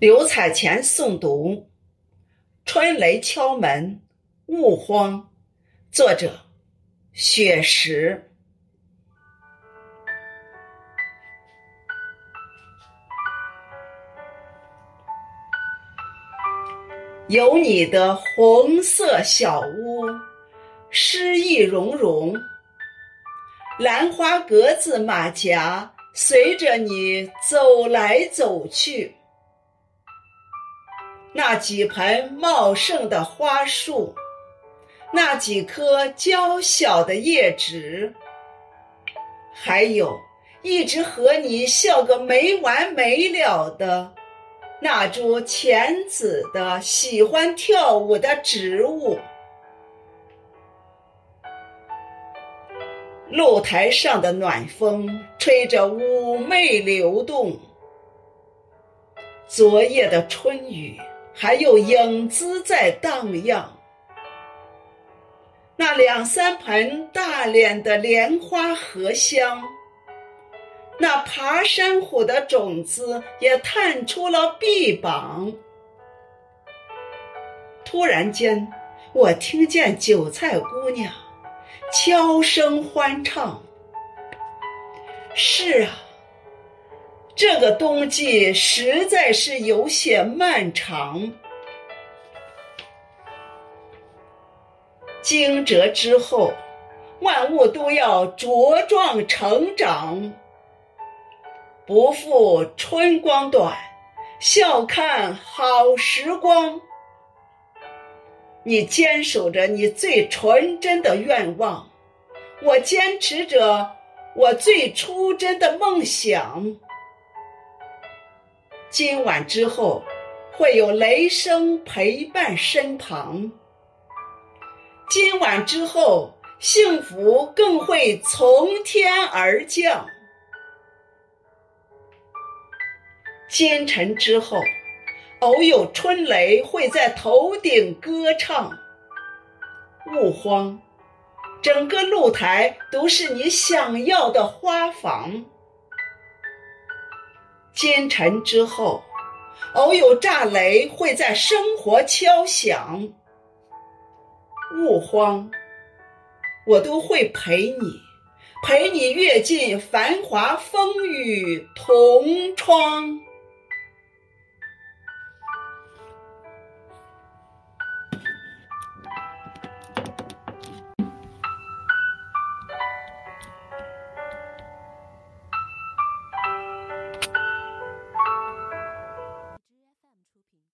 刘彩前诵读：春雷敲门，勿慌。作者：雪石。有你的红色小屋，诗意融融。兰花格子马甲，随着你走来走去。那几盆茂盛的花树，那几棵娇小的叶子，还有一直和你笑个没完没了的那株浅紫的喜欢跳舞的植物，露台上的暖风吹着妩媚流动，昨夜的春雨。还有影子在荡漾，那两三盆大脸的莲花荷香，那爬山虎的种子也探出了臂膀。突然间，我听见韭菜姑娘悄声欢唱：“是啊。”这个冬季实在是有些漫长。惊蛰之后，万物都要茁壮成长。不负春光短，笑看好时光。你坚守着你最纯真的愿望，我坚持着我最初真的梦想。今晚之后，会有雷声陪伴身旁。今晚之后，幸福更会从天而降。今晨之后，偶有春雷会在头顶歌唱。勿慌，整个露台都是你想要的花房。奸臣之后，偶有炸雷会在生活敲响。勿慌，我都会陪你，陪你阅尽繁华风雨同窗。